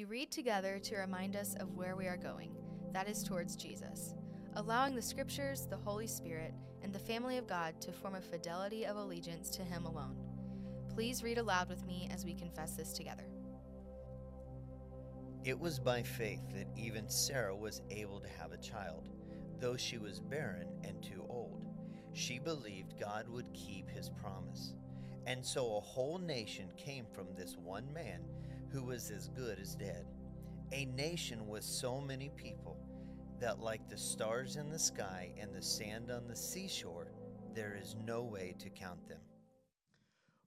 We read together to remind us of where we are going, that is towards Jesus, allowing the Scriptures, the Holy Spirit, and the family of God to form a fidelity of allegiance to Him alone. Please read aloud with me as we confess this together. It was by faith that even Sarah was able to have a child, though she was barren and too old. She believed God would keep his promise. And so a whole nation came from this one man who was as good as dead. A nation with so many people that, like the stars in the sky and the sand on the seashore, there is no way to count them.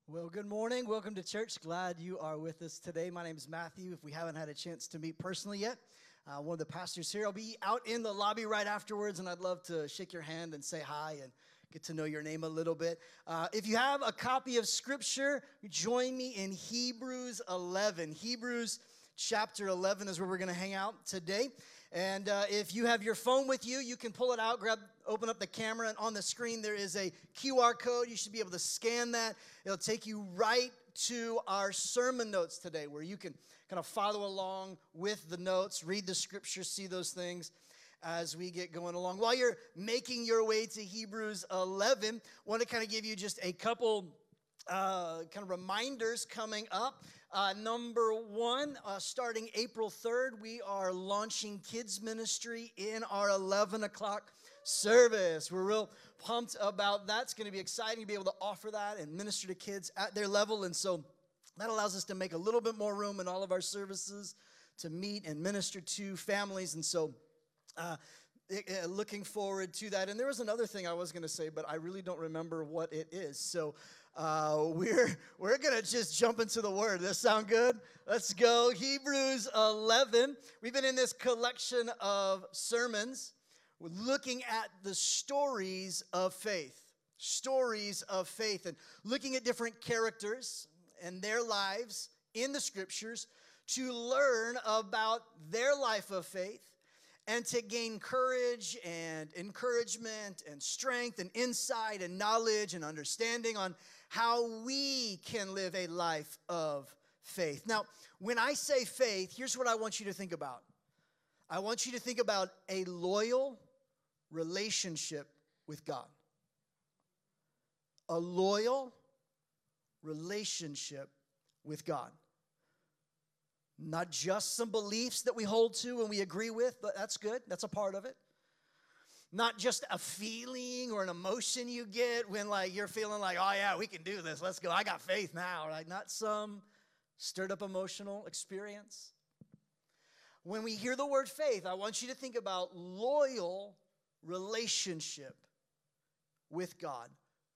Well, good morning. Welcome to church. Glad you are with us today. My name is Matthew. If we haven't had a chance to meet personally yet, uh, one of the pastors here. I'll be out in the lobby right afterwards, and I'd love to shake your hand and say hi and get to know your name a little bit. Uh, if you have a copy of Scripture, join me in Hebrews 11. Hebrews chapter 11 is where we're going to hang out today. And uh, if you have your phone with you, you can pull it out, grab, open up the camera, and on the screen there is a QR code. You should be able to scan that. It'll take you right to our sermon notes today, where you can kind of follow along with the notes, read the scriptures, see those things as we get going along. While you're making your way to Hebrews 11, I want to kind of give you just a couple uh, kind of reminders coming up. Uh, number one, uh, starting April 3rd, we are launching kids ministry in our 11 o'clock service. We're real pumped about that. It's going to be exciting to be able to offer that and minister to kids at their level. And so that allows us to make a little bit more room in all of our services to meet and minister to families. And so, uh, looking forward to that. And there was another thing I was going to say, but I really don't remember what it is. So, uh, we're we're gonna just jump into the word. Does that sound good? Let's go. Hebrews 11. We've been in this collection of sermons, we're looking at the stories of faith, stories of faith, and looking at different characters and their lives in the scriptures to learn about their life of faith and to gain courage and encouragement and strength and insight and knowledge and understanding on how we can live a life of faith. Now, when I say faith, here's what I want you to think about I want you to think about a loyal relationship with God. A loyal relationship with God. Not just some beliefs that we hold to and we agree with, but that's good, that's a part of it. Not just a feeling or an emotion you get when like you're feeling like oh yeah we can do this. Let's go. I got faith now. Right not some stirred up emotional experience. When we hear the word faith i want you to think about loyal relationship with god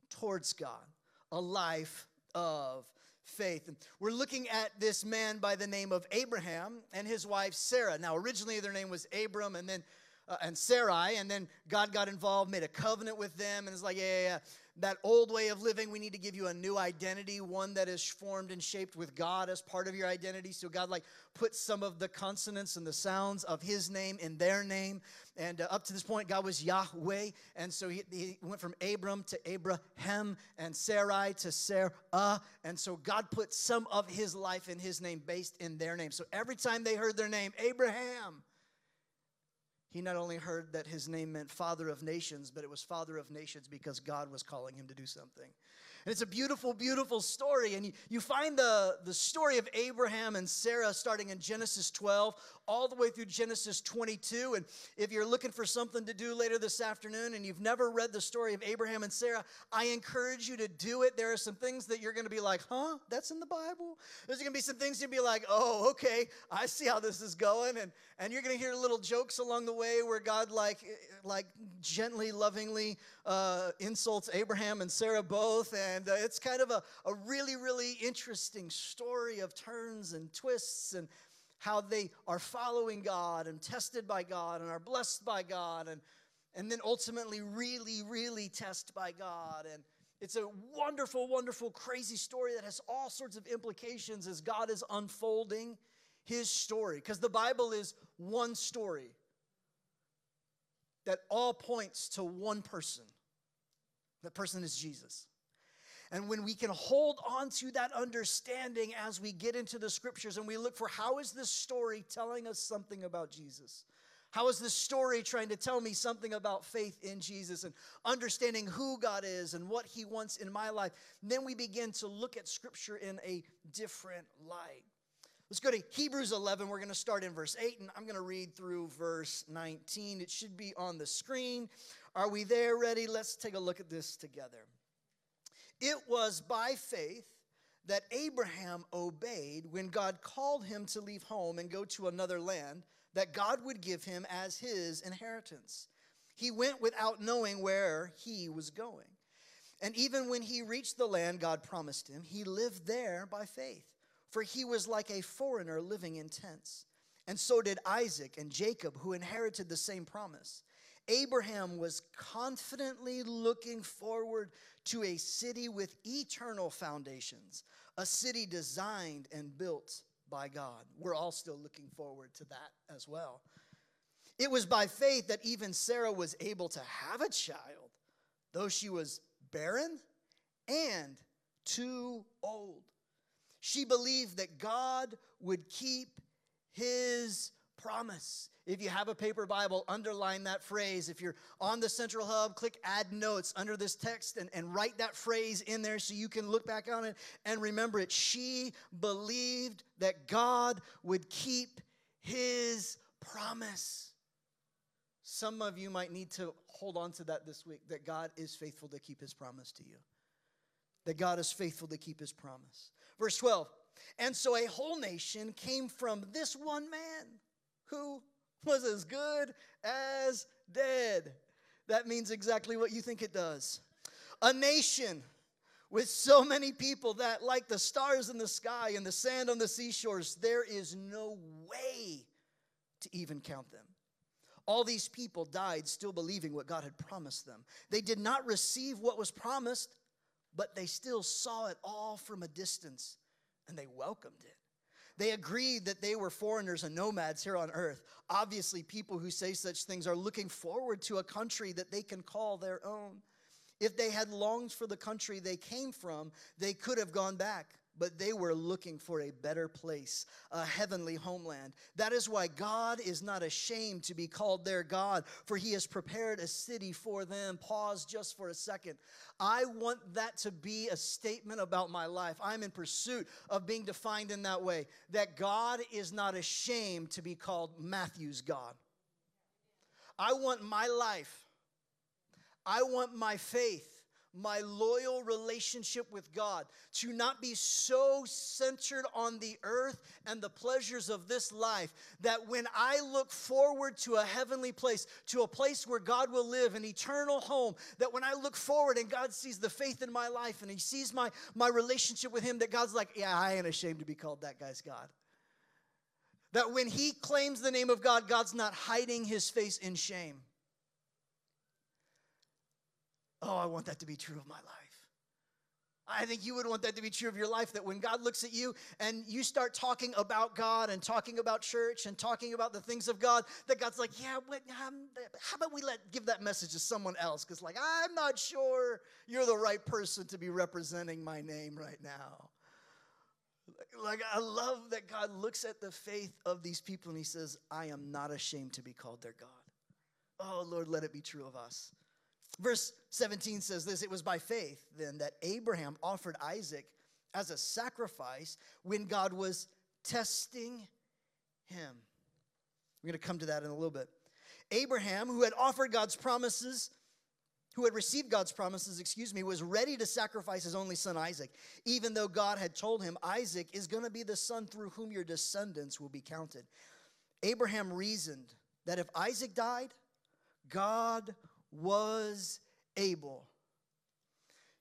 towards god a life of faith. And we're looking at this man by the name of Abraham and his wife Sarah. Now, originally their name was Abram, and then uh, and Sarai, and then God got involved, made a covenant with them, and it's like, yeah, yeah, yeah, that old way of living, we need to give you a new identity, one that is formed and shaped with God as part of your identity. So God, like, put some of the consonants and the sounds of His name in their name, and uh, up to this point, God was Yahweh, and so he, he went from Abram to Abraham, and Sarai to Sarah, and so God put some of His life in His name based in their name. So every time they heard their name, Abraham he not only heard that his name meant father of nations, but it was father of nations because God was calling him to do something. And it's a beautiful, beautiful story. And you, you find the, the story of Abraham and Sarah starting in Genesis 12 all the way through Genesis 22. And if you're looking for something to do later this afternoon and you've never read the story of Abraham and Sarah, I encourage you to do it. There are some things that you're going to be like, huh? That's in the Bible? There's going to be some things you'll be like, oh, okay, I see how this is going. And, and you're going to hear little jokes along the way where God, like, like gently, lovingly uh, insults Abraham and Sarah both. And uh, it's kind of a, a really, really interesting story of turns and twists and how they are following God and tested by God and are blessed by God and, and then ultimately really, really tested by God. And it's a wonderful, wonderful, crazy story that has all sorts of implications as God is unfolding his story. Because the Bible is one story that all points to one person. That person is Jesus. And when we can hold on to that understanding as we get into the scriptures and we look for how is this story telling us something about Jesus? How is this story trying to tell me something about faith in Jesus and understanding who God is and what He wants in my life? And then we begin to look at Scripture in a different light. Let's go to Hebrews 11. We're going to start in verse 8, and I'm going to read through verse 19. It should be on the screen. Are we there? Ready? Let's take a look at this together. It was by faith that Abraham obeyed when God called him to leave home and go to another land that God would give him as his inheritance. He went without knowing where he was going. And even when he reached the land God promised him, he lived there by faith, for he was like a foreigner living in tents. And so did Isaac and Jacob, who inherited the same promise. Abraham was confidently looking forward to a city with eternal foundations, a city designed and built by God. We're all still looking forward to that as well. It was by faith that even Sarah was able to have a child, though she was barren and too old. She believed that God would keep his promise. If you have a paper Bible, underline that phrase. If you're on the Central Hub, click add notes under this text and, and write that phrase in there so you can look back on it and remember it. She believed that God would keep his promise. Some of you might need to hold on to that this week that God is faithful to keep his promise to you. That God is faithful to keep his promise. Verse 12. And so a whole nation came from this one man who was as good as dead. That means exactly what you think it does. A nation with so many people that, like the stars in the sky and the sand on the seashores, there is no way to even count them. All these people died still believing what God had promised them. They did not receive what was promised, but they still saw it all from a distance and they welcomed it. They agreed that they were foreigners and nomads here on earth. Obviously, people who say such things are looking forward to a country that they can call their own. If they had longed for the country they came from, they could have gone back but they were looking for a better place, a heavenly homeland. That is why God is not ashamed to be called their God, for he has prepared a city for them. Pause just for a second. I want that to be a statement about my life. I'm in pursuit of being defined in that way that God is not ashamed to be called Matthew's God. I want my life, I want my faith my loyal relationship with God, to not be so centered on the earth and the pleasures of this life that when I look forward to a heavenly place, to a place where God will live, an eternal home, that when I look forward and God sees the faith in my life and He sees my, my relationship with Him, that God's like, yeah, I ain't ashamed to be called that guy's God. That when He claims the name of God, God's not hiding His face in shame. Oh, I want that to be true of my life. I think you would want that to be true of your life that when God looks at you and you start talking about God and talking about church and talking about the things of God, that God's like, yeah, um, how about we let give that message to someone else? Because, like, I'm not sure you're the right person to be representing my name right now. Like, I love that God looks at the faith of these people and He says, I am not ashamed to be called their God. Oh, Lord, let it be true of us. Verse 17 says this It was by faith then that Abraham offered Isaac as a sacrifice when God was testing him. We're going to come to that in a little bit. Abraham, who had offered God's promises, who had received God's promises, excuse me, was ready to sacrifice his only son Isaac, even though God had told him, Isaac is going to be the son through whom your descendants will be counted. Abraham reasoned that if Isaac died, God was able.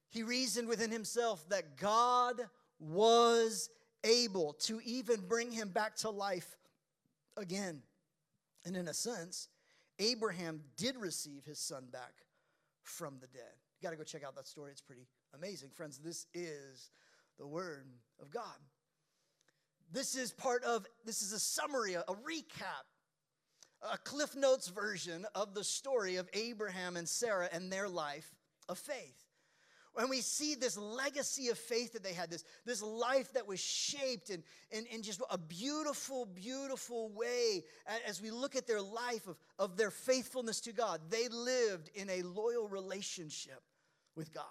He reasoned within himself that God was able to even bring him back to life again. And in a sense, Abraham did receive his son back from the dead. You got to go check out that story. It's pretty amazing. Friends, this is the word of God. This is part of, this is a summary, a, a recap a Cliff Notes version of the story of Abraham and Sarah and their life of faith. And we see this legacy of faith that they had, this, this life that was shaped in, in, in just a beautiful, beautiful way. As we look at their life of, of their faithfulness to God, they lived in a loyal relationship with God.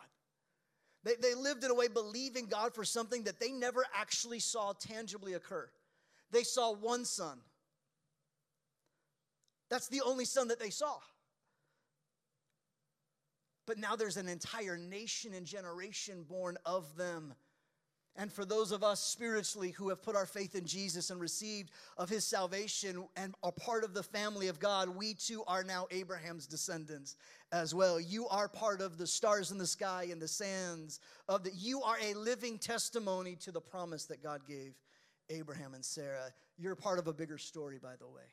They, they lived in a way believing God for something that they never actually saw tangibly occur. They saw one son. That's the only son that they saw. But now there's an entire nation and generation born of them. And for those of us spiritually who have put our faith in Jesus and received of his salvation and are part of the family of God, we too are now Abraham's descendants as well. You are part of the stars in the sky and the sands of the you are a living testimony to the promise that God gave Abraham and Sarah. You're part of a bigger story by the way.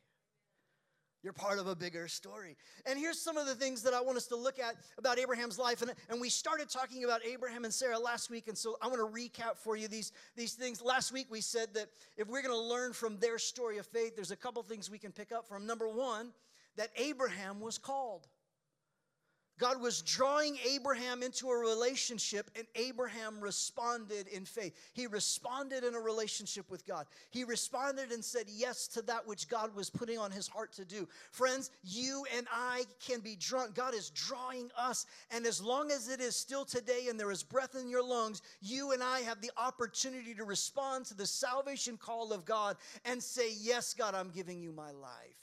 You're part of a bigger story. And here's some of the things that I want us to look at about Abraham's life. And, and we started talking about Abraham and Sarah last week. And so I want to recap for you these, these things. Last week we said that if we're going to learn from their story of faith, there's a couple things we can pick up from. Number one, that Abraham was called. God was drawing Abraham into a relationship, and Abraham responded in faith. He responded in a relationship with God. He responded and said yes to that which God was putting on his heart to do. Friends, you and I can be drawn. God is drawing us, and as long as it is still today and there is breath in your lungs, you and I have the opportunity to respond to the salvation call of God and say, Yes, God, I'm giving you my life.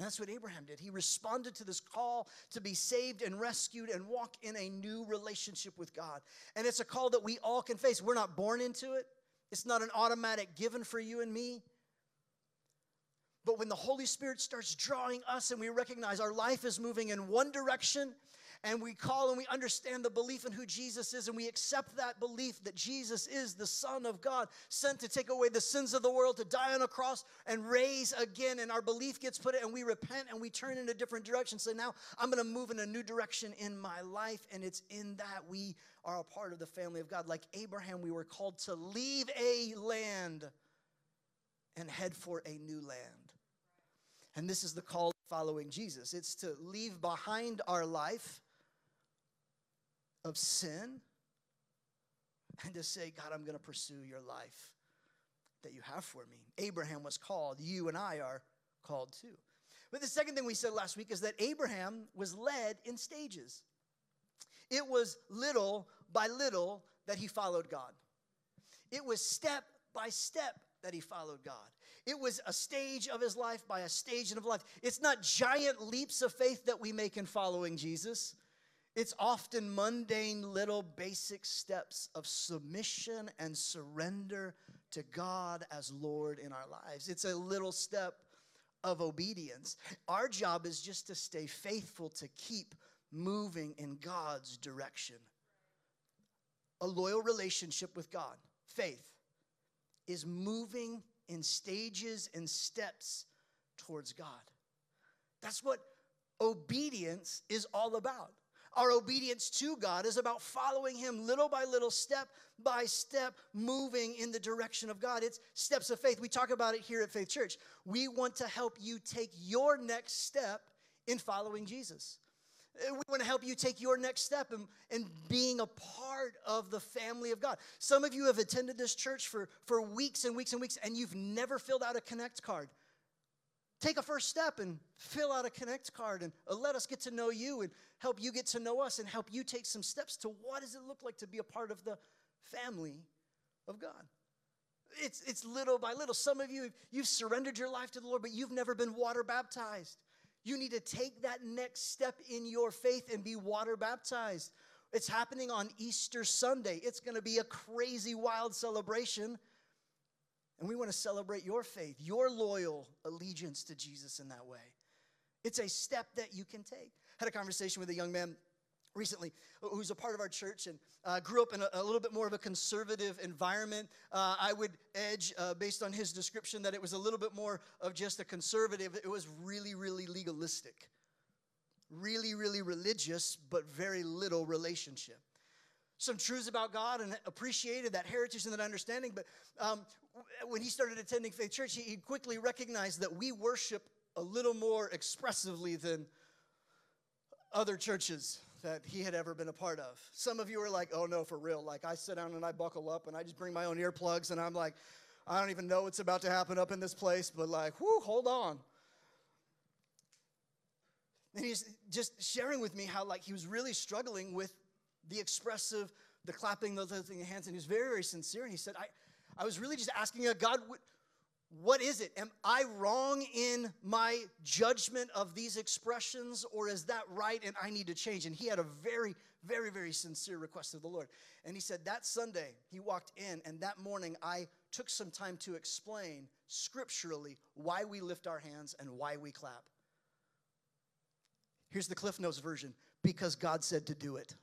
And that's what Abraham did. He responded to this call to be saved and rescued and walk in a new relationship with God. And it's a call that we all can face. We're not born into it, it's not an automatic given for you and me. But when the Holy Spirit starts drawing us and we recognize our life is moving in one direction and we call and we understand the belief in who Jesus is, and we accept that belief that Jesus is the Son of God, sent to take away the sins of the world, to die on a cross and raise again. And our belief gets put in, and we repent and we turn in a different direction. So now I'm going to move in a new direction in my life, and it's in that we are a part of the family of God. Like Abraham, we were called to leave a land and head for a new land. And this is the call following Jesus. It's to leave behind our life of sin and to say, God, I'm going to pursue your life that you have for me. Abraham was called. You and I are called too. But the second thing we said last week is that Abraham was led in stages. It was little by little that he followed God. It was step by step that he followed God. It was a stage of his life by a stage of life. It's not giant leaps of faith that we make in following Jesus. It's often mundane, little basic steps of submission and surrender to God as Lord in our lives. It's a little step of obedience. Our job is just to stay faithful to keep moving in God's direction. A loyal relationship with God, faith, is moving in stages and steps towards God. That's what obedience is all about. Our obedience to God is about following Him little by little, step by step, moving in the direction of God. It's steps of faith. We talk about it here at Faith Church. We want to help you take your next step in following Jesus. Uh, we want to help you take your next step in, in being a part of the family of God. Some of you have attended this church for, for weeks and weeks and weeks, and you've never filled out a Connect card take a first step and fill out a connect card and uh, let us get to know you and help you get to know us and help you take some steps to what does it look like to be a part of the family of god. It's, it's little by little. Some of you you've surrendered your life to the lord but you've never been water baptized. You need to take that next step in your faith and be water baptized. It's happening on easter sunday. It's going to be a crazy wild celebration and we want to celebrate your faith, your loyal allegiance to Jesus in that way. It's a step that you can take. I had a conversation with a young man recently who's a part of our church and uh, grew up in a, a, little bit more of a conservative environment. Uh, I would edge, uh, based on his description, that it was a little bit more of just a conservative. It was really, really legalistic, really, really religious, but very little relationship some truths about God and appreciated that heritage and that understanding. But um, when he started attending Faith Church, he, he quickly recognized that we worship a little more expressively than other churches that he had ever been a part of. Some of you are like, oh no, for real. Like I sit down and I buckle up and I just bring my own earplugs and I'm like, I don't even know what's about to happen up in this place, but like, whoo, hold on. And he's just sharing with me how like he was really struggling with the expressive, the clapping, the lifting of hands, and he was very, very sincere. And he said, I, I was really just asking God, what is it? Am I wrong in my judgment of these expressions, or is that right and I need to change? And he had a very, very, very sincere request of the Lord. And he said, That Sunday, he walked in, and that morning, I took some time to explain scripturally why we lift our hands and why we clap. Here's the Cliff Notes version because God said to do it.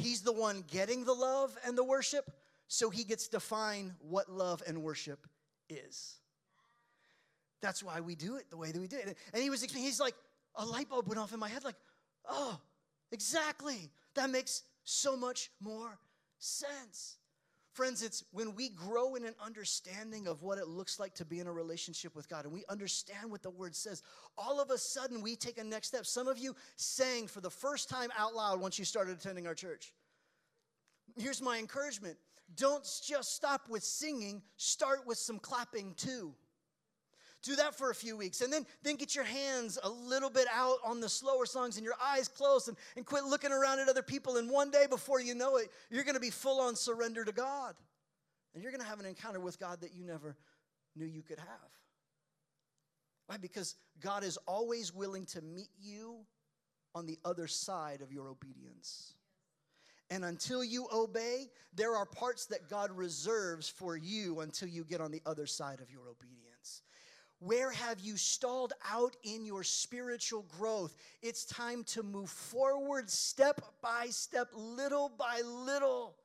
He's the one getting the love and the worship, so he gets to define what love and worship is. That's why we do it the way that we do it. And he was, he's like, a light bulb went off in my head, like, oh, exactly. That makes so much more sense. Friends, it's when we grow in an understanding of what it looks like to be in a relationship with God and we understand what the word says, all of a sudden we take a next step. Some of you sang for the first time out loud once you started attending our church. Here's my encouragement don't just stop with singing, start with some clapping too. Do that for a few weeks and then, then get your hands a little bit out on the slower songs and your eyes closed and, and quit looking around at other people. And one day, before you know it, you're going to be full on surrender to God. And you're going to have an encounter with God that you never knew you could have. Why? Because God is always willing to meet you on the other side of your obedience. And until you obey, there are parts that God reserves for you until you get on the other side of your obedience. Where have you stalled out in your spiritual growth? It's time to move forward step by step, little by little,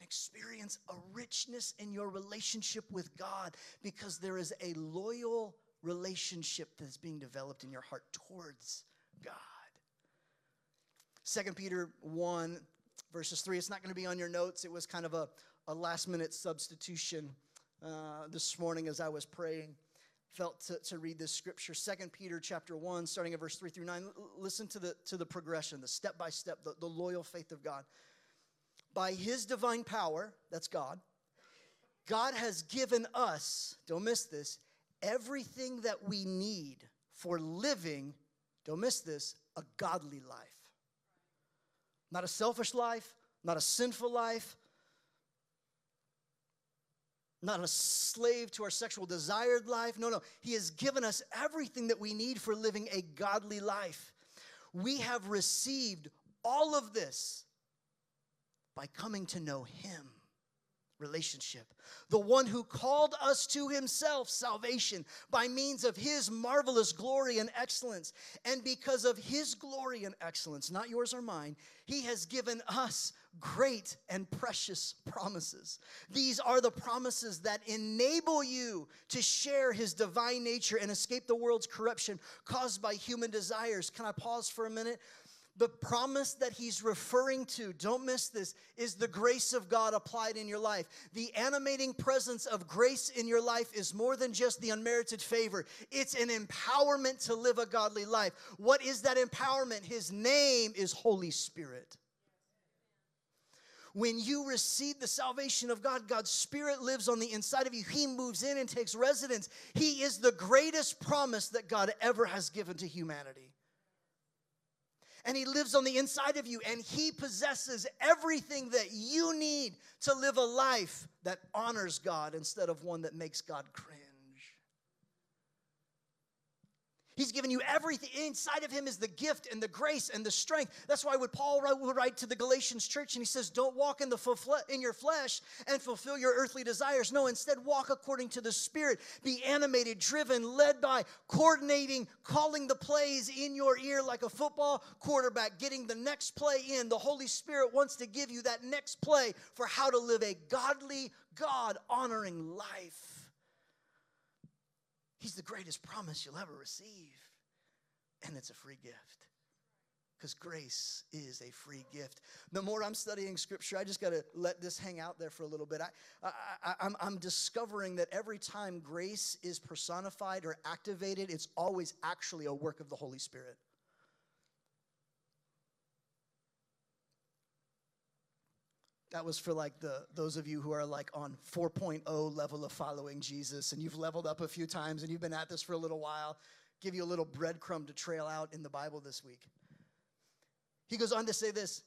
and experience a richness in your relationship with God because there is a loyal relationship that's being developed in your heart towards God. Second Peter 1, verses 3. It's not going to be on your notes. It was kind of a, a last minute substitution uh, this morning as I was praying. Felt to, to read this scripture. Second Peter chapter 1, starting at verse 3 through 9. Listen to the, to the progression, the step by step, the, the loyal faith of God. By his divine power, that's God, God has given us, don't miss this, everything that we need for living, don't miss this, a godly life. Not a selfish life, not a sinful life, not a slave to our sexual desired life. No, no. He has given us everything that we need for living a godly life. We have received all of this by coming to know Him relationship. The one who called us to himself salvation by means of his marvelous glory and excellence. And because of his glory and excellence, not yours or mine, he has given us great and precious promises. These are the promises that enable you to share his divine nature and escape the world's corruption caused by human desires. Can I pause for a minute? The promise that he's referring to, don't miss this, is the grace of God applied in your life. The animating presence of grace in your life is more than just the unmerited favor, it's an empowerment to live a godly life. What is that empowerment? His name is Holy Spirit. When you receive the salvation of God, God's Spirit lives on the inside of you. He moves in and takes residence. He is the greatest promise that God ever has given to humanity and He lives on the inside of you, and He possesses everything that you need to live a life that honors God instead of one that makes God cringe. He's given you everything. Inside of him is the gift and the grace and the strength. That's why would Paul would write to the Galatians church and he says, "Don't walk in the in your flesh and fulfill your earthly desires. No, instead walk according to the Spirit. Be animated, driven, led by, coordinating, calling the plays in your ear like a football quarterback, getting the next play in. The Holy Spirit wants to give you that next play for how to live a godly, God honoring life." He's the greatest promise you'll ever receive. And it's a free gift. Because grace is a free gift. The more I'm studying scripture, I just got to let this hang out there for a little bit. I, I, I'm, I'm discovering that every time grace is personified or activated, it's always actually a work of the Holy Spirit. That was for like the those of you who are like on 4.0 level of following Jesus and you've leveled up a few times and you've been at this for a little while. Give you a little breadcrumb to trail out in the Bible this week. He goes on to say this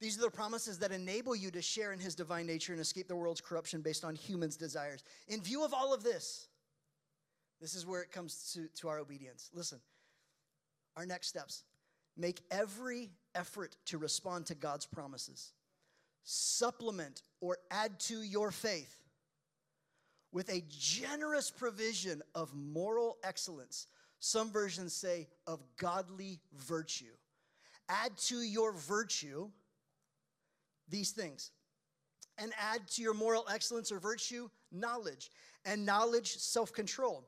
these are the promises that enable you to share in his divine nature and escape the world's corruption based on humans' desires. In view of all of this, this is where it comes to, to our obedience. Listen, our next steps make every effort to respond to God's promises, supplement or add to your faith with a generous provision of moral excellence. Some versions say of godly virtue. Add to your virtue these things. And add to your moral excellence or virtue knowledge, and knowledge, self control.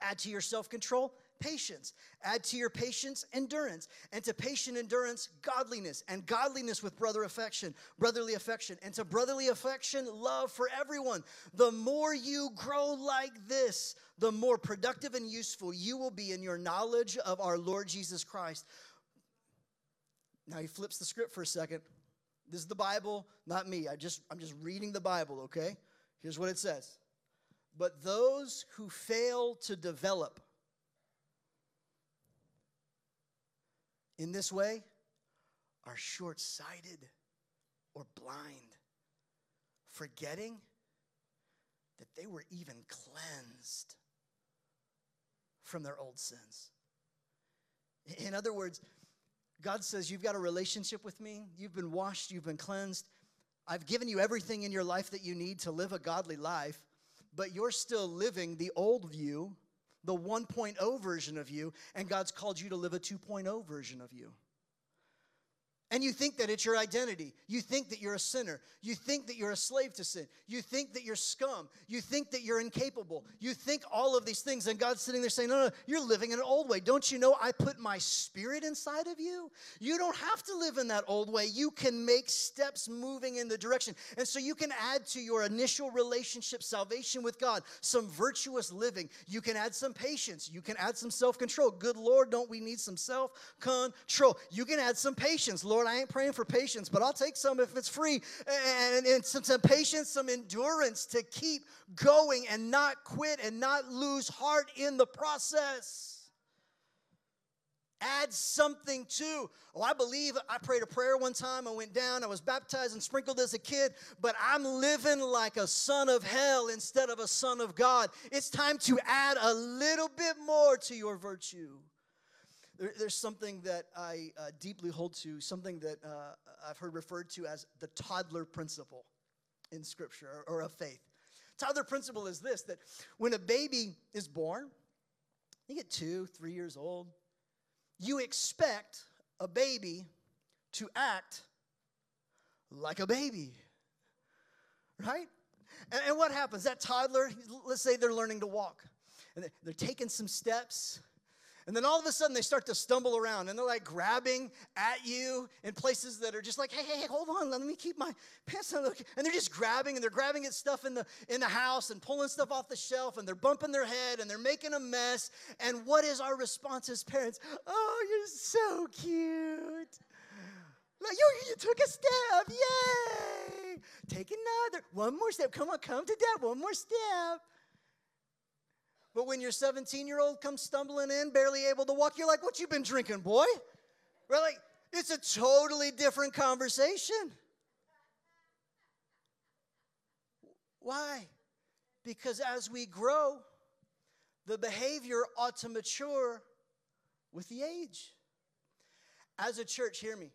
Add to your self control patience. Add to your patience endurance, and to patient endurance godliness, and godliness with brother affection, brotherly affection, and to brotherly affection love for everyone. The more you grow like this, the more productive and useful you will be in your knowledge of our Lord Jesus Christ. Now he flips the script for a second. This is the Bible, not me. I just I'm just reading the Bible, okay? Here's what it says. But those who fail to develop in this way are short-sighted or blind, forgetting that they were even cleansed from their old sins. In other words, God says, You've got a relationship with me. You've been washed. You've been cleansed. I've given you everything in your life that you need to live a godly life, but you're still living the old you, the 1.0 version of you, and God's called you to live a 2.0 version of you. And you think that it's your identity. You think that you're a sinner. You think that you're a slave to sin. You think that you're scum. You think that you're incapable. You think all of these things. And God's sitting there saying, No, no, you're living in an old way. Don't you know I put my spirit inside of you? You don't have to live in that old way. You can make steps moving in the direction. And so you can add to your initial relationship, salvation with God, some virtuous living. You can add some patience. You can add some self control. Good Lord, don't we need some self control? You can add some patience. Lord, Lord, I ain't praying for patience, but I'll take some if it's free. And, and some, some patience, some endurance to keep going and not quit and not lose heart in the process. Add something to. Oh, I believe I prayed a prayer one time. I went down. I was baptized and sprinkled as a kid, but I'm living like a son of hell instead of a son of God. It's time to add a little bit more to your virtue. There, there's something that I uh, deeply hold to, something that uh, I've heard referred to as the toddler principle in Scripture or, or of faith. Toddler principle is this that when a baby is born, you get two, three years old, you expect a baby to act like a baby, right? And, and, what happens? That toddler, let's say they're learning to walk, and they're taking some steps, and then all of a sudden they start to stumble around and they're like grabbing at you in places that are just like, hey, hey, hey, hold on, let me keep my pants on. And they're just grabbing and they're grabbing at stuff in the in the house and pulling stuff off the shelf and they're bumping their head and they're making a mess. And what is our response as parents? Oh, you're so cute. Like, you, you took a step. Yay. Take another. One more step. Come on, come to dad. One more step. But when your 17 year old comes stumbling in, barely able to walk, you're like, What you been drinking, boy? Like, It's a totally different conversation. Why? Because as we grow, the behavior ought to mature with the age. As a church, hear me.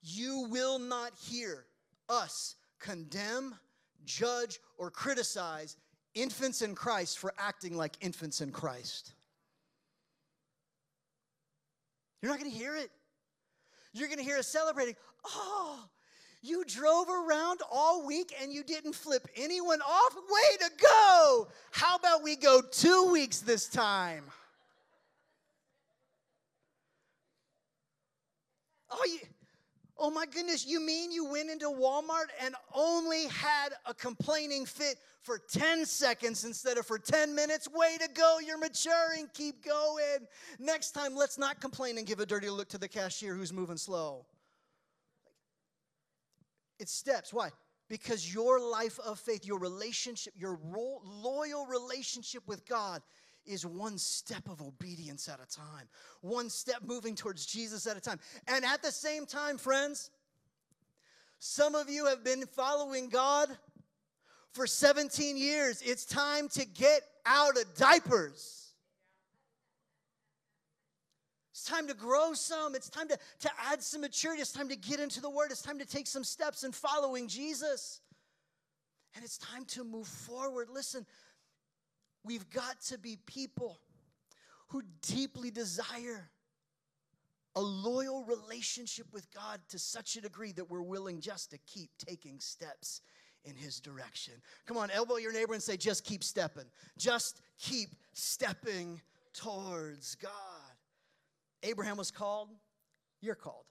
You will not hear us condemn, judge, or criticize infants in Christ for acting like infants in Christ. You're not going to hear it. You're going to hear us celebrating. Oh, you drove around all week and you didn't flip anyone off? Way to go! How about we go two weeks this time? Oh, you, oh my goodness, you mean you went into Walmart and only had a complaining fit for 10 seconds instead of for 10 minutes. Way to go, you're maturing. Keep going. Next time, let's not complain and give a dirty look to the cashier who's moving slow. It's steps. Why? Because your life of faith, your relationship, your loyal relationship with God is one step of obedience at a time, one step moving towards Jesus at a time. And at the same time, friends, some of you have been following God for 17 years. It's time to get out of diapers. It's time to grow some. It's time to, to add some maturity. It's time to get into the Word. It's time to take some steps in following Jesus. And it's time to move forward. Listen, we've got to be people who deeply desire a loyal relationship with God to such a degree that we're willing just to keep taking steps in His direction. Come on, elbow your neighbor and say, just keep stepping. Just keep stepping towards God. Abraham was called, you're called.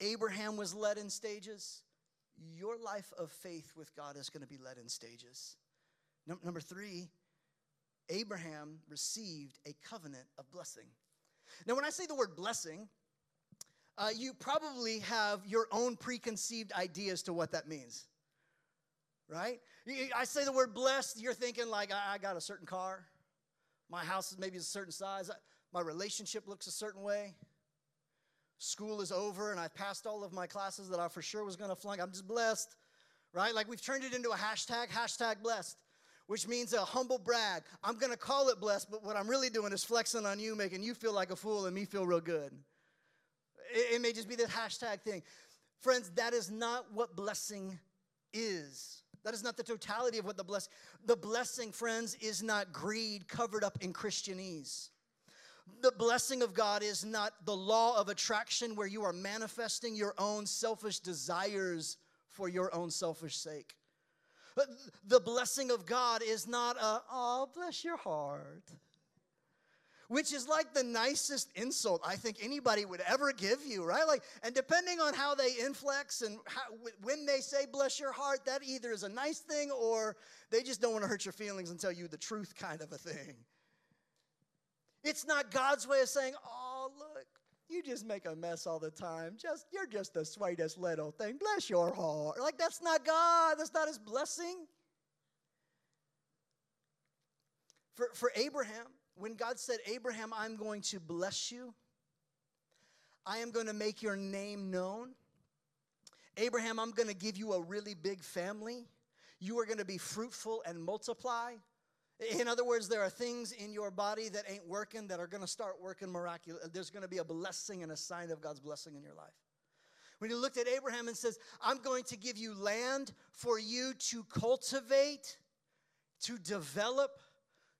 Abraham was led in stages. Your life of faith with God is going to be led in stages. Number three, Abraham received a covenant of blessing. Now, when I say the word blessing, uh, you probably have your own preconceived ideas to what that means, right? I say the word blessed, you're thinking like, I got a certain car, my house is maybe a certain size. My relationship looks a certain way. School is over and I've passed all of my classes that I for sure was to flunk. I'm just blessed, right? Like we've turned it into a hashtag, hashtag blessed, which means a humble brag. I'm going to call it blessed, but what I'm really doing is flexing on you, making you feel like a fool and me feel real good. It, it may just be this hashtag thing. Friends, that is not what blessing is. That is not the totality of what the blessing. The blessing, friends, is not greed covered up in Christianese. The blessing of God is not the law of attraction where you are manifesting your own selfish desires for your own selfish sake. The blessing of God is not a, oh, bless your heart, which is like the nicest insult I think anybody would ever give you, right? Like, and depending on how they inflex and how, when they say bless your heart, that either is a nice thing or they just don't want to hurt your feelings and tell you the truth kind of a thing. It's not God's way of saying, oh, you just make a mess all the time. Just you're just the sweetest little thing. Bless your heart. Like that's not God. That's not his blessing. For, for Abraham, when God said, Abraham, I'm going to bless you, I am going to make your name known. Abraham, I'm going to give you a really big family. You are going to be fruitful and multiply. In other words, there are things in your body that ain't working that are going to start working miraculous. There's going to be a blessing and a sign of God's blessing in your life. When he looked at Abraham and says, I'm going to give you land for you to cultivate, to develop,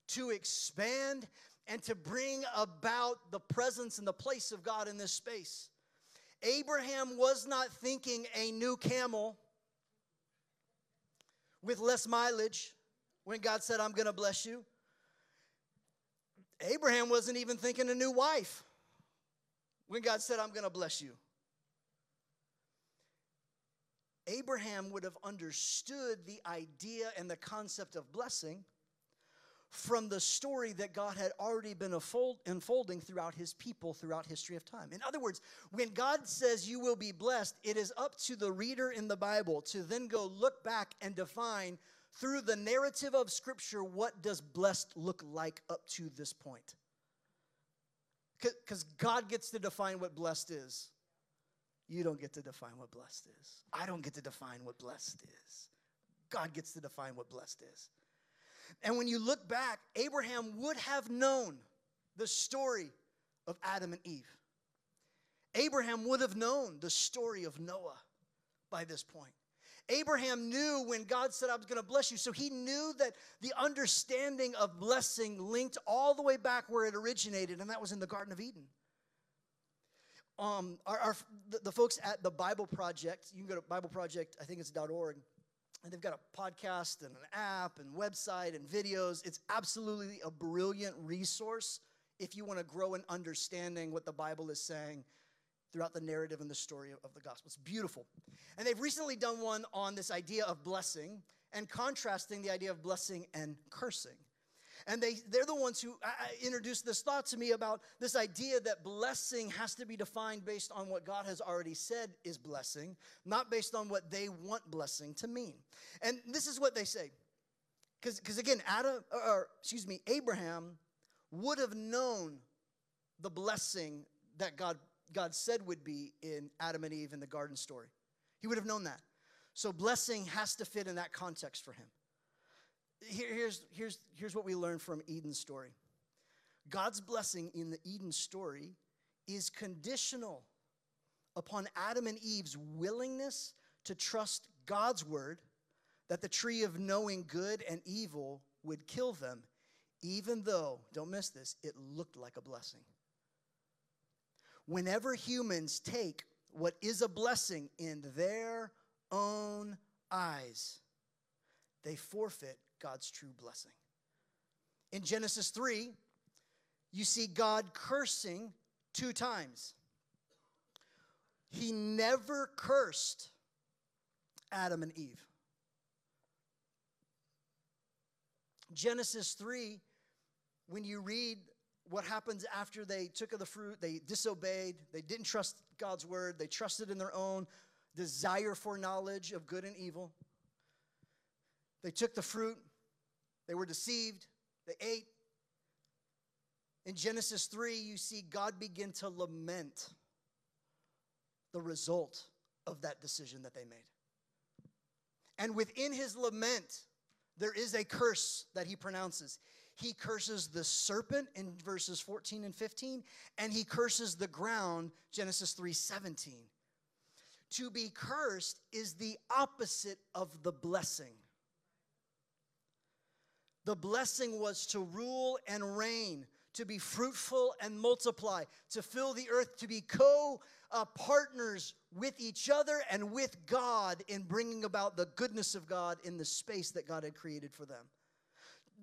to expand, and to bring about the presence and the place of God in this space. Abraham was not thinking a new camel with less mileage when God said, I'm going to bless you. Abraham wasn't even thinking a new wife when God said, I'm going to bless you. Abraham would have understood the idea and the concept of blessing from the story that God had already been unfolding throughout his people throughout history of time. In other words, when God says you will be blessed, it is up to the reader in the Bible to then go look back and define through the narrative of Scripture, what does blessed look like up to this point? Because God gets to define what blessed is. You don't get to define what blessed is. I don't get to define what blessed is. God gets to define what blessed is. And when you look back, Abraham would have known the story of Adam and Eve. Abraham would have known the story of Noah by this point. Abraham knew when God said, I was going to bless you. So he knew that the understanding of blessing linked all the way back where it originated, and that was in the Garden of Eden. Um, our, our the, the, folks at the Bible Project, you can go to Bible Project, I think it's .org, and they've got a podcast and an app and website and videos. It's absolutely a brilliant resource if you want to grow in understanding what the Bible is saying throughout the narrative and the story of the gospel. It's beautiful. And they've recently done one on this idea of blessing and contrasting the idea of blessing and cursing. And they, they're the ones who uh, uh, introduced this thought to me about this idea that blessing has to be defined based on what God has already said is blessing, not based on what they want blessing to mean. And this is what they say. Because again, Adam, or excuse me, Abraham would have known the blessing that God, God said would be in Adam and Eve in the garden story. He would have known that. So blessing has to fit in that context for him. Here, here's, here's, here's what we learn from Eden's story God's blessing in the Eden story is conditional upon Adam and Eve's willingness to trust God's word that the tree of knowing good and evil would kill them, even though, don't miss this, it looked like a blessing. Whenever humans take what is a blessing in their own eyes, they forfeit God's true blessing. In Genesis 3, you see God cursing two times. He never cursed Adam and Eve. Genesis 3, when you read what happens after they took of the fruit, they disobeyed, they didn't trust God's word, they trusted in their own desire for knowledge of good and evil. They took the fruit, they were deceived, they ate. In Genesis 3, you see God begin to lament the result of that decision that they made. And within his lament, there is a curse that he pronounces. He curses the serpent in verses 14 and 15, and he curses the ground, Genesis 3 17. To be cursed is the opposite of the blessing. The blessing was to rule and reign, to be fruitful and multiply, to fill the earth, to be co uh, partners with each other and with God in bringing about the goodness of God in the space that God had created for them.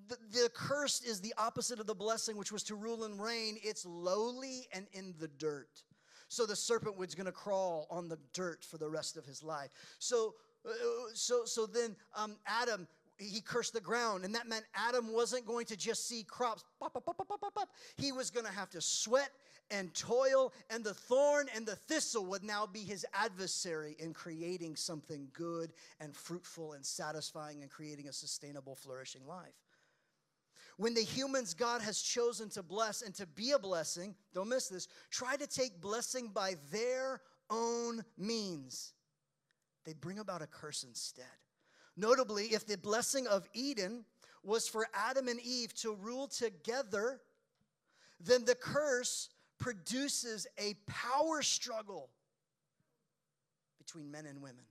The, the curse is the opposite of the blessing, which was to rule and reign. It's lowly and in the dirt. So the serpent was going to crawl on the dirt for the rest of his life. So, uh, so, so then um, Adam he cursed the ground, and that meant Adam wasn't going to just see crops. Pop, pop, pop, he was going to have to sweat and toil, and the thorn and the thistle would now be his adversary in creating something good and fruitful and satisfying and creating a sustainable, flourishing life. When the humans God has chosen to bless and to be a blessing, don't miss this, try to take blessing by their own means, they bring about a curse instead. Notably, if the blessing of Eden was for Adam and Eve to rule together, then the curse produces a power struggle between men and women.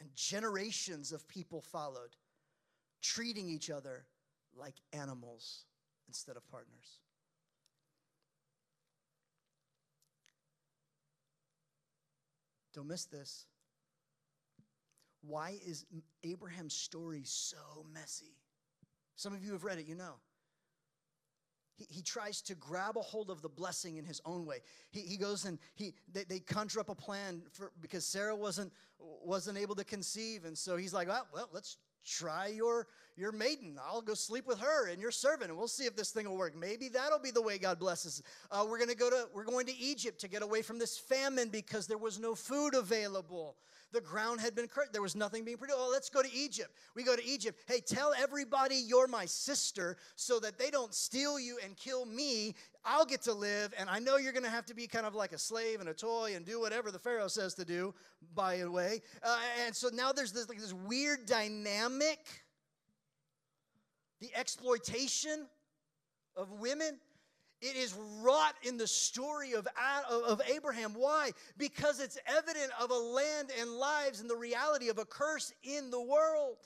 And generations of people followed, treating each other like animals instead of partners. Don't miss this. Why is Abraham's story so messy? Some of you have read it, you know. He, he tries to grab a hold of the blessing in his own way. He, he goes and he they, they conjure up a plan for because Sarah wasn't wasn't able to conceive, and so he's like, well, well let's try your your maiden. I'll go sleep with her and your servant, and we'll see if this thing will work. Maybe that'll be the way God blesses. Uh, we're gonna go to we're going to Egypt to get away from this famine because there was no food available. The ground had been cursed. There was nothing being produced. Oh, let's go to Egypt. We go to Egypt. Hey, tell everybody you're my sister so that they don't steal you and kill me. I'll get to live, and I know you're going to have to be kind of like a slave and a toy and do whatever the Pharaoh says to do, by the way. Uh, and so now there's this, like, this weird dynamic the exploitation of women it is wrought in the story of, of Abraham. Why? Because it's evident of a land and lives and the reality of a curse in the world.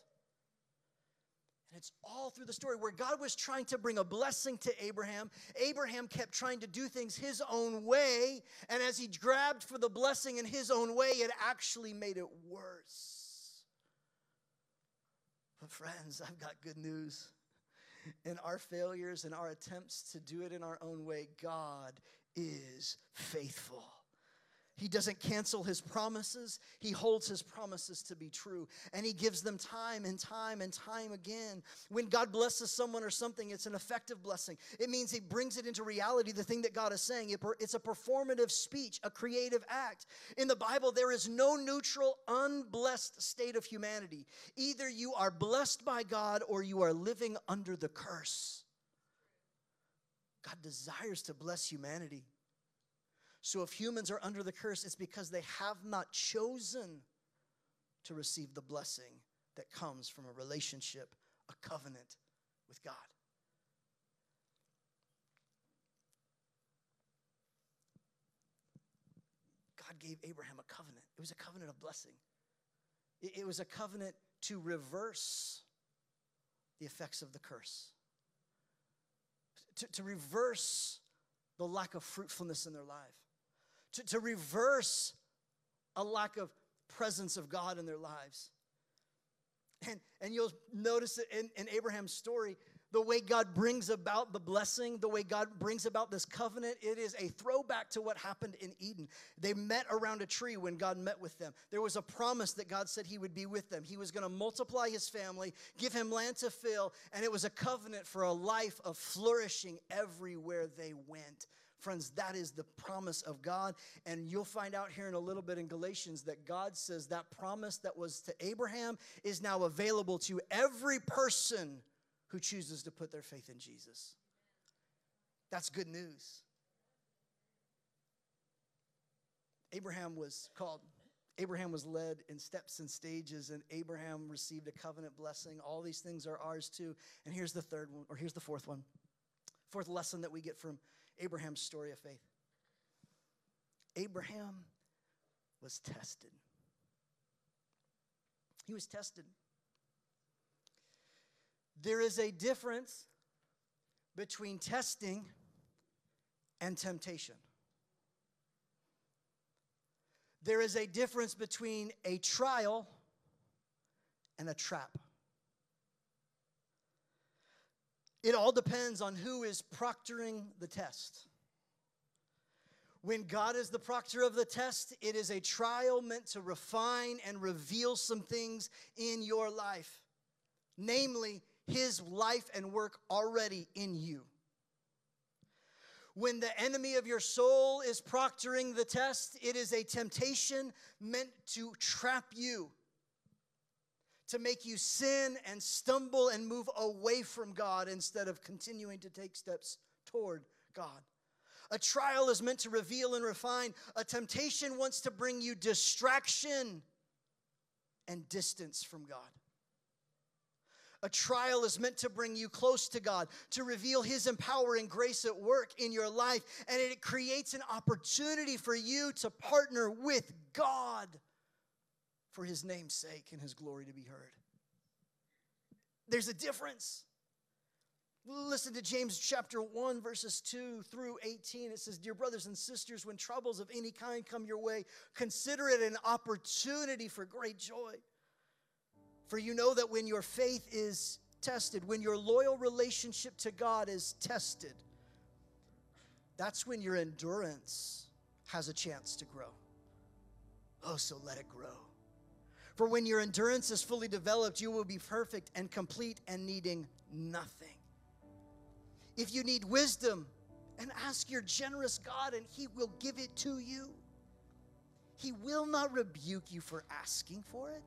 And it's all through the story where God was trying to bring a blessing to Abraham. Abraham kept trying to do things his own way. And as he grabbed for the blessing in his own way, it actually made it worse. But, friends, I've got good news in our failures and our attempts to do it in our own way, God is faithful. He doesn't cancel his promises. He holds his promises to be true. And he gives them time and time and time again. When God blesses someone or something, it's an effective blessing. It means he brings it into reality, the thing that God is saying. It's a performative speech, a creative act. In the Bible, there is no neutral, unblessed state of humanity. Either you are blessed by God or you are living under the curse. God desires to bless humanity. So if humans are under the curse, it's because they have not chosen to receive the blessing that comes from a relationship, a covenant with God. God gave Abraham a covenant. It was a covenant of blessing. It, was a covenant to reverse the effects of the curse, to, to reverse the lack of fruitfulness in their life to, to reverse a lack of presence of God in their lives. And, and you'll notice it in, in Abraham's story, the way God brings about the blessing, the way God brings about this covenant, it is a throwback to what happened in Eden. They met around a tree when God met with them. There was a promise that God said He would be with them. He was going to multiply His family, give him land to fill, and it was a covenant for a life of flourishing everywhere they went. Friends, that is the promise of God. And you'll find out here in a little bit in Galatians that God says that promise that was to Abraham is now available to every person who chooses to put their faith in Jesus. That's good news. Abraham was called, Abraham was led in steps and stages, and Abraham received a covenant blessing. All these things are ours too. And here's the third one, or here's the fourth one. Fourth lesson that we get from Abraham's story of faith. Abraham was tested. He was tested. There is a difference between testing and temptation. There is a difference between a trial and a trap. It all depends on who is proctoring the test. When God is the proctor of the test, it is a trial meant to refine and reveal some things in your life, namely, His life and work already in you. When the enemy of your soul is proctoring the test, it is a temptation meant to trap you to make you sin and stumble and move away from God instead of continuing to take steps toward God. A trial is meant to reveal and refine. A temptation wants to bring you distraction and distance from God. A trial is meant to bring you close to God, to reveal His empowering grace at work in your life, and it creates an opportunity for you to partner with God for his name's sake and his glory to be heard. There's a difference. Listen to James chapter 1, verses 2 through 18. It says, Dear brothers and sisters, when troubles of any kind come your way, consider it an opportunity for great joy. For you know that when your faith is tested, when your loyal relationship to God is tested, that's when your endurance has a chance to grow. Oh, so let it grow. For when your endurance is fully developed, you will be perfect and complete and needing nothing. If you need wisdom, and ask your generous God, and He will give it to you. He will not rebuke you for asking for it.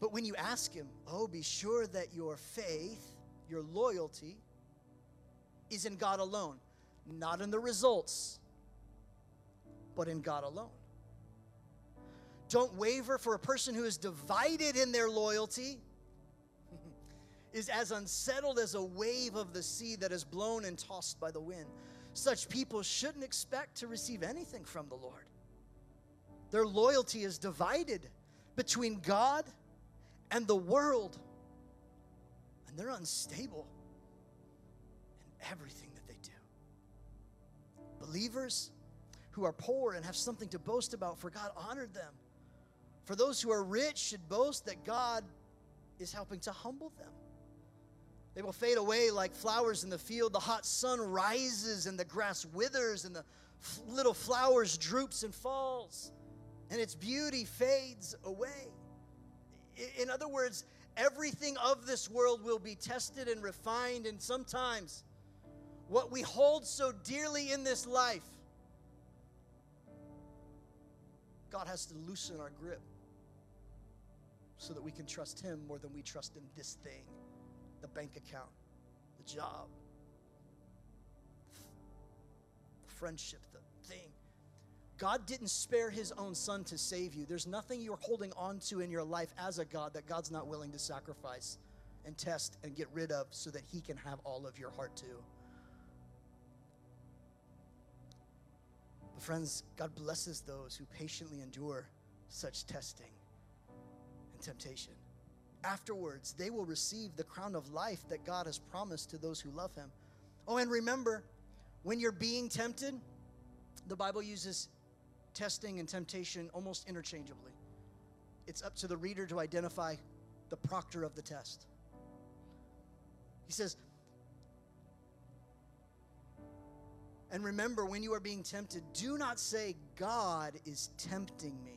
But when you ask Him, oh, be sure that your faith, your loyalty, is in God alone, not in the results, but in God alone. Don't waver, for a person who is divided in their loyalty is as unsettled as a wave of the sea that is blown and tossed by the wind. Such people shouldn't expect to receive anything from the Lord. Their loyalty is divided between God and the world, and they're unstable in everything that they do. Believers who are poor and have something to boast about, for God honored them. For those who are rich should boast that God is helping to humble them. They will fade away like flowers in the field. The hot sun rises and the grass withers and the f- little flowers droops and falls, and its beauty fades away. In other words, everything of this world will be tested and refined, and sometimes what we hold so dearly in this life, God has to loosen our grip so that we can trust Him more than we trust in this thing the bank account, the job, the friendship, the thing. God didn't spare His own Son to save you. There's nothing you're holding on to in your life as a God that God's not willing to sacrifice and test and get rid of so that He can have all of your heart too. But friends, God blesses those who patiently endure such testing and temptation. Afterwards, they will receive the crown of life that God has promised to those who love Him. Oh, and remember, when you're being tempted, the Bible uses testing and temptation almost interchangeably. It's up to the reader to identify the proctor of the test. He says, And remember, when you are being tempted, do not say, God is tempting me.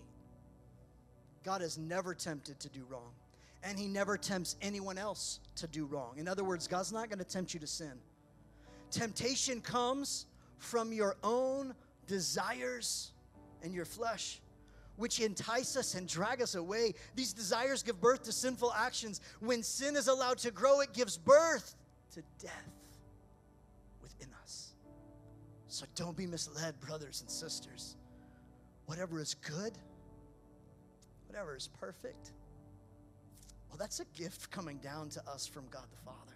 God is never tempted to do wrong, and He never tempts anyone else to do wrong. In other words, God's not going to tempt you to sin. Temptation comes from your own desires and your flesh, which entice us and drag us away. These desires give birth to sinful actions. When sin is allowed to grow, it gives birth to death within us. So don't be misled, brothers and sisters. Whatever is good, whatever is perfect, well, that's a gift coming down to us from God the Father,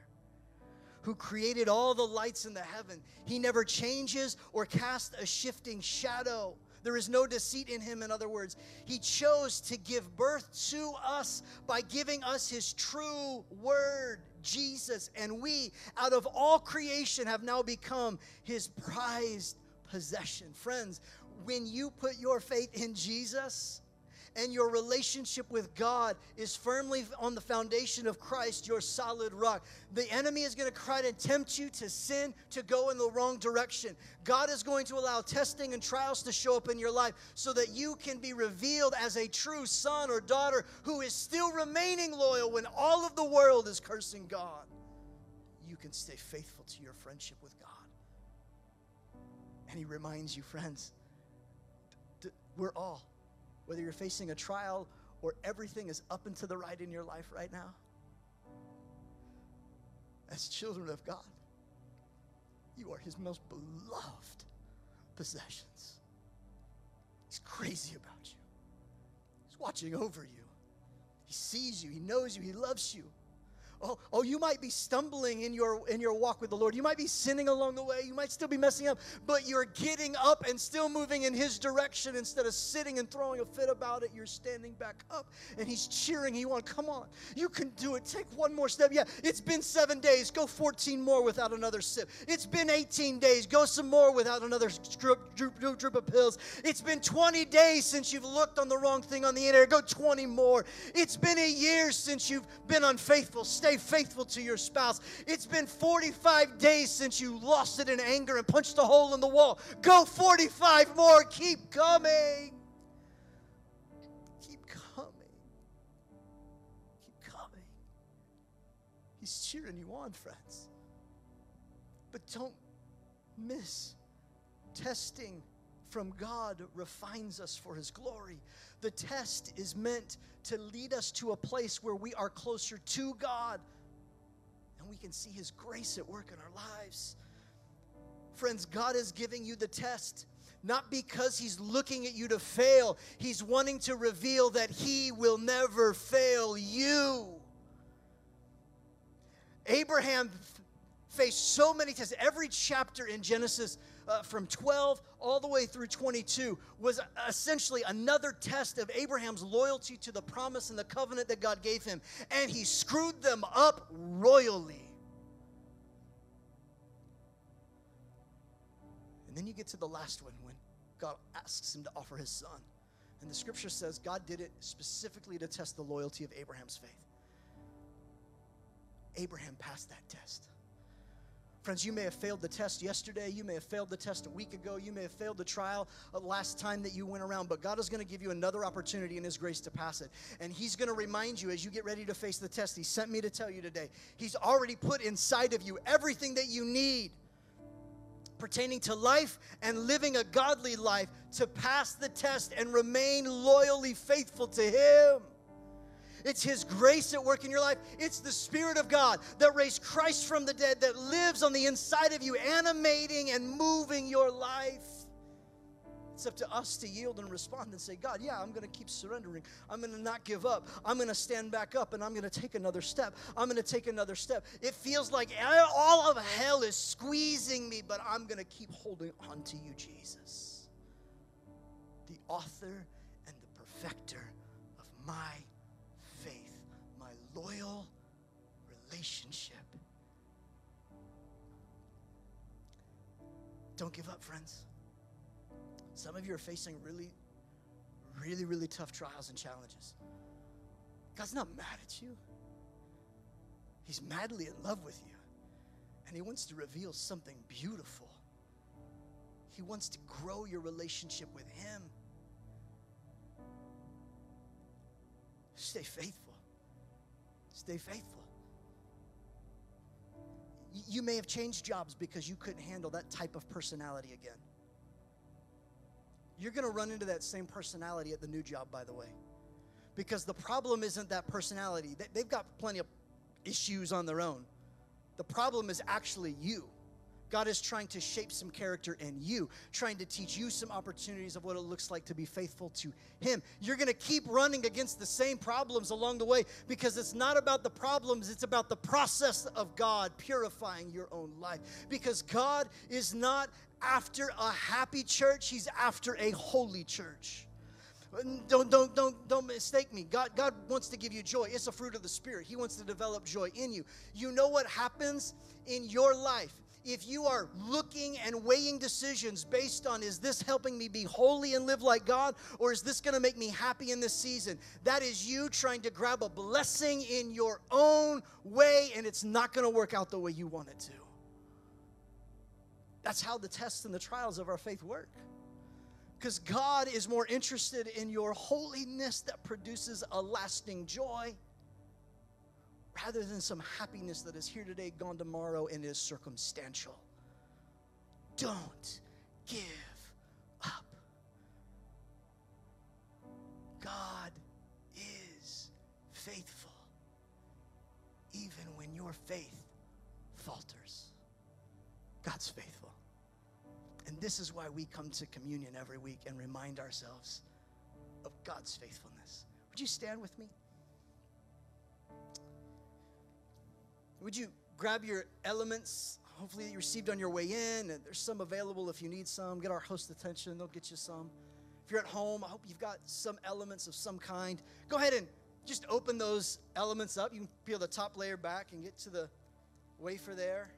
who created all the lights in the heaven. He never changes or casts a shifting shadow. There is no deceit in him, in other words. He chose to give birth to us by giving us his true word, Jesus. And we, out of all creation, have now become his prized possession. Friends, when you put your faith in Jesus, and your relationship with God is firmly on the foundation of Christ, your solid rock. The enemy is going to try to tempt you to sin, to go in the wrong direction. God is going to allow testing and trials to show up in your life so that you can be revealed as a true son or daughter who is still remaining loyal when all of the world is cursing God. You can stay faithful to your friendship with God. And He reminds you, friends, we're all whether you're facing a trial or everything is up and to the right in your life right now, as children of God, you are His most beloved possessions. He's crazy about you, He's watching over you. He sees you, He knows you, He loves you. Oh, oh, you might be stumbling in your in your walk with the Lord. You might be sinning along the way. You might still be messing up, but you're getting up and still moving in his direction instead of sitting and throwing a fit about it. You're standing back up and he's cheering you on. Come on. You can do it. Take one more step. Yeah, it's been 7 days. Go 14 more without another sip. It's been 18 days. Go some more without another drip, drip, drip, drip of pills. It's been 20 days since you've looked on the wrong thing on the internet. Go 20 more. It's been a year since you've been unfaithful. Stay faithful to your spouse. It's been 45 days since you lost it in anger and punched a hole in the wall. Go 45 more. Keep coming. Keep coming. Keep coming. He's cheering you on, friends. But don't miss testing from God refines us for his glory. The test is meant to lead us to a place where we are closer to God and we can see his grace at work in our lives. Friends, God is giving you the test not because he's looking at you to fail, he's wanting to reveal that he will never fail you. Abraham faced so many tests. Every chapter in Genesis uh, from 12 all the way through 22 was essentially another test of Abraham's loyalty to the promise and the covenant that God gave him. And he screwed them up royally. And then you get to the last one when God asks him to offer his son. And the scripture says God did it specifically to test the loyalty of Abraham's faith. Abraham passed that test. Friends, you may have failed the test yesterday. You may have failed the test a week ago. You may have failed the trial uh, last time that you went around. But God is going to give you another opportunity in His grace to pass it. And He's going to remind you as you get ready to face the test. He sent me to tell you today. He's already put inside of you everything that you need pertaining to life and living a godly life to pass the test and remain loyally faithful to Him. It's His grace at work in your life. It's the Spirit of God that raised Christ from the dead that lives on the inside of you, animating and moving your life. It's up to us to yield and respond and say, God, yeah, I'm going to keep surrendering. I'm going to not give up. I'm going to stand back up and I'm going to take another step. I'm going to take another step. It feels like all of hell is squeezing me, but I'm going to keep holding on to you, Jesus, the author and the perfecter of my loyal relationship. Don't give up, friends. Some of you are facing really, really, really tough trials and challenges. God's not mad at you, He's madly in love with you. And He wants to reveal something beautiful. He wants to grow your relationship with Him. Stay faithful. Stay faithful. You may have changed jobs because you couldn't handle that type of personality again. You're going to run into that same personality at the new job, by the way. Because the problem isn't that personality, they've got plenty of issues on their own. The problem is actually you. God is trying to shape some character in you, trying to teach you some opportunities of what it looks like to be faithful to Him. You're going to keep running against the same problems along the way because it's not about the problems, it's about the process of God purifying your own life. Because God is not after a happy church, He's after a holy church. Don't, don't, don't, don't mistake me. God, God wants to give you joy. It's a fruit of the Spirit. He wants to develop joy in you. You know what happens in your life if you are looking and weighing decisions based on is this helping me be holy and live like God, or is this going to make me happy in this season? That is you trying to grab a blessing in your own way, and it's not going to work out the way you want it to. That's how the tests and the trials of our faith work. Because God is more interested in your holiness that produces a lasting joy rather than some happiness that is here today, gone tomorrow, and is circumstantial. Don't give up. God is faithful, even when your faith falters. God's faithful. And this is why we come to communion every week and remind ourselves of God's faithfulness. Would you stand with me? Would you grab your elements? Hopefully, you received on your way in, there's some available if you need some. Get our host attention, they'll get you some. If you're at home, I hope you've got some elements of some kind. Go ahead and just open those elements up. You can peel the top layer back and get to the wafer there.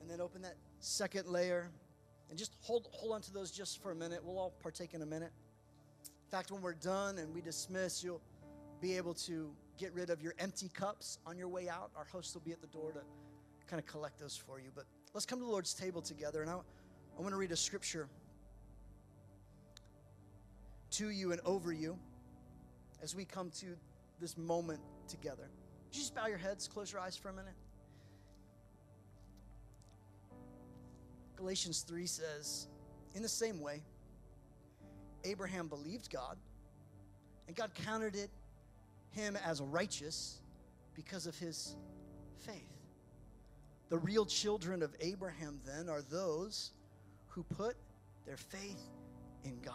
And then open that second layer and just hold, hold on to those just for a minute. We'll all partake in a minute. In fact, when we're done and we dismiss, you'll be able to get rid of your empty cups on your way out. Our host will be at the door to kind of collect those for you. But let's come to the Lord's table together. And I, I want to read a scripture to you and over you as we come to this moment together. Would you just bow your heads, close your eyes for a minute? Galatians 3 says, In the same way, Abraham believed God, and God counted it him as righteous because of his faith. The real children of Abraham, then, are those who put their faith in God.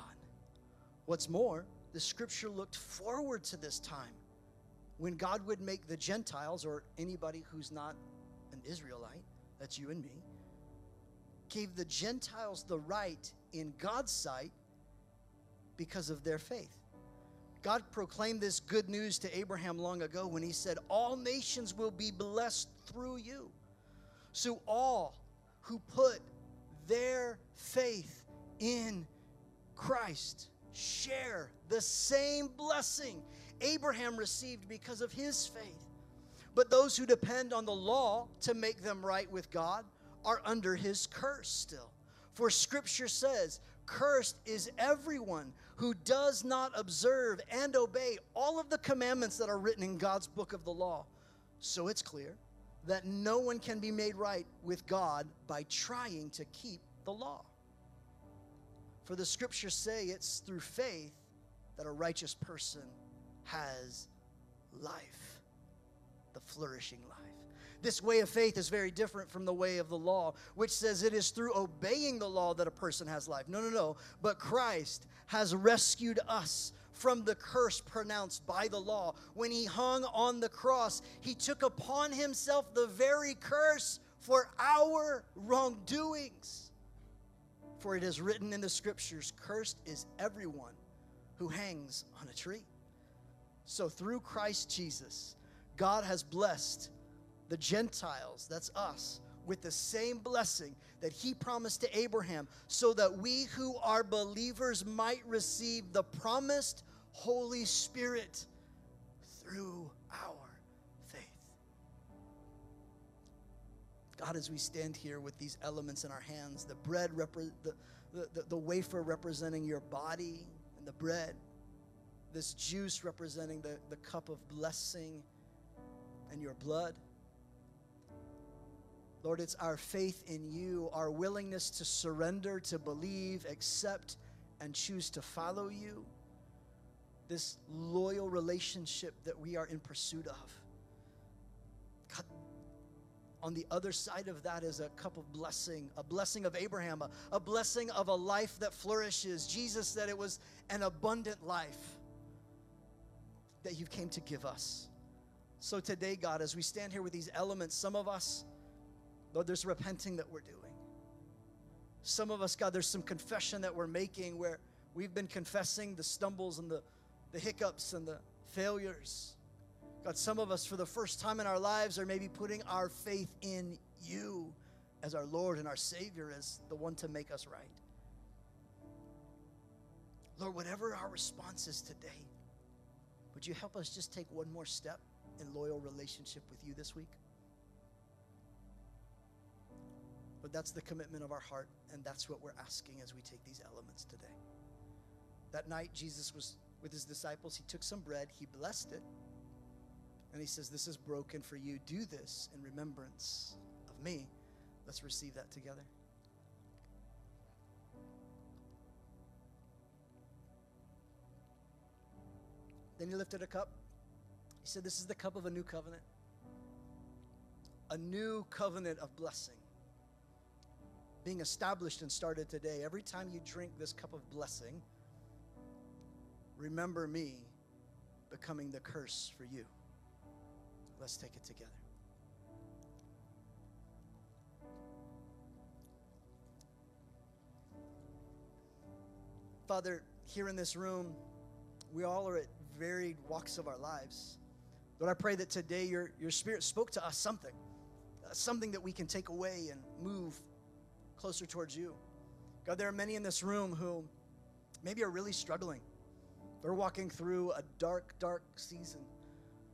What's more, the scripture looked forward to this time when God would make the Gentiles, or anybody who's not an Israelite, that's you and me, gave the Gentiles the right in God's sight because of their faith. God proclaimed this good news to Abraham long ago when he said, All nations will be blessed through you. So, all who put their faith in Christ share the same blessing Abraham received because of his faith. But those who depend on the law to make them right with God are under his curse still. For scripture says, Cursed is everyone who does not observe and obey all of the commandments that are written in God's book of the law. So it's clear that no one can be made right with God by trying to keep the law. For the scriptures say it's through faith that a righteous person has life, the flourishing life. This way of faith is very different from the way of the law, which says it is through obeying the law that a person has life. No, no, no. But Christ has rescued us from the curse pronounced by the law. When he hung on the cross, he took upon himself the very curse for our wrongdoings. For it is written in the scriptures Cursed is everyone who hangs on a tree. So through Christ Jesus, God has blessed the Gentiles, that's us, with the same blessing that he promised to Abraham, so that we who are believers might receive the promised Holy Spirit through our faith. God, as we stand here with these elements in our hands, the bread, repre- the, the, the, the wafer representing your body, and the bread, this juice representing the, the cup of blessing and your blood. Lord, it's our faith in you, our willingness to surrender, to believe, accept, and choose to follow you. This loyal relationship that we are in pursuit of. God, on the other side of that is a cup of blessing, a blessing of Abraham, a, a blessing of a life that flourishes. Jesus said it was an abundant life that you came to give us. So today, God, as we stand here with these elements, some of us, Lord, there's repenting that we're doing. Some of us, God, there's some confession that we're making where we've been confessing the stumbles and the, the hiccups and the failures. God, some of us, for the first time in our lives, are maybe putting our faith in you as our Lord and our Savior, as the one to make us right. Lord, whatever our response is today, would you help us just take one more step in loyal relationship with you this week? But that's the commitment of our heart, and that's what we're asking as we take these elements today. That night, Jesus was with his disciples. He took some bread, he blessed it, and he says, This is broken for you. Do this in remembrance of me. Let's receive that together. Then he lifted a cup. He said, This is the cup of a new covenant, a new covenant of blessing being established and started today. Every time you drink this cup of blessing, remember me becoming the curse for you. Let's take it together. Father, here in this room, we all are at varied walks of our lives. Lord, I pray that today your, your spirit spoke to us something, uh, something that we can take away and move closer towards you. God, there are many in this room who maybe are really struggling. They're walking through a dark, dark season.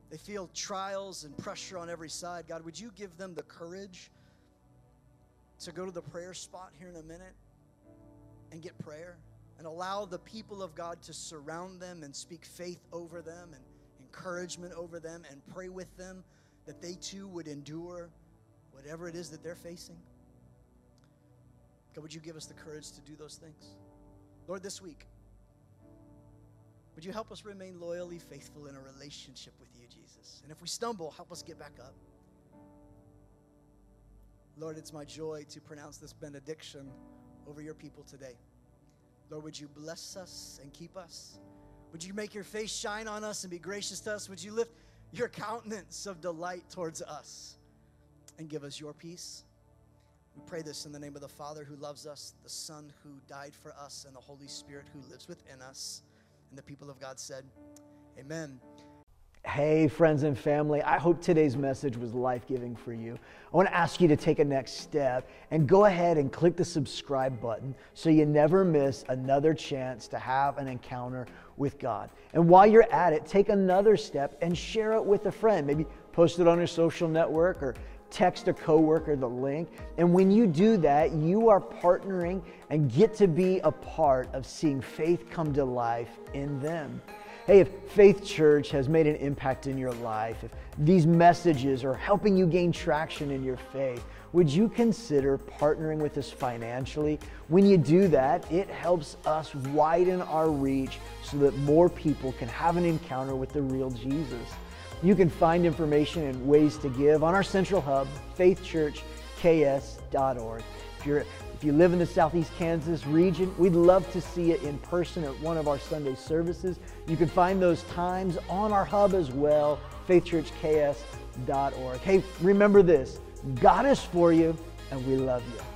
They feel trials and pressure on every side. God, would you give them the courage to go to the prayer spot here in a minute and get prayer and allow the people of God to surround them and speak faith over them and encouragement over them and pray with them that they too would endure whatever it is that they're facing? God, would you give us the courage to do those things? Lord, this week, would you help us remain loyally faithful in a relationship with you, Jesus? And if we stumble, help us get back up. Lord, it's my joy to pronounce this benediction over your people today. Lord, would you bless us and keep us? Would you make your face shine on us and be gracious to us? Would you lift your countenance of delight towards us and give us your peace? We pray this in the name of the Father who loves us, the Son who died for us, and the Holy Spirit who lives within us. And the people of God said, Amen. Hey, friends and family, I hope today's message was life giving for you. I want to ask you to take a next step and go ahead and click the subscribe button so you never miss another chance to have an encounter with God. And while you're at it, take another step and share it with a friend. Maybe post it on your social network or text a coworker the link. And when you do that, you are partnering and get to be a part of seeing faith come to life in them. Hey, if Faith Church has made an impact in your life, if these messages are helping you gain traction in your faith, would you consider partnering with us financially? When you do that, it helps us widen our reach so that more people can have an encounter with the real Jesus. You can find information and ways to give on our central hub, faithchurchks.org. If you're if you live in the Southeast Kansas region, we'd love to see you in person at one of our Sunday services. You can find those times on our hub as well, faithchurchks.org. Hey, remember this God is for you, and we love you.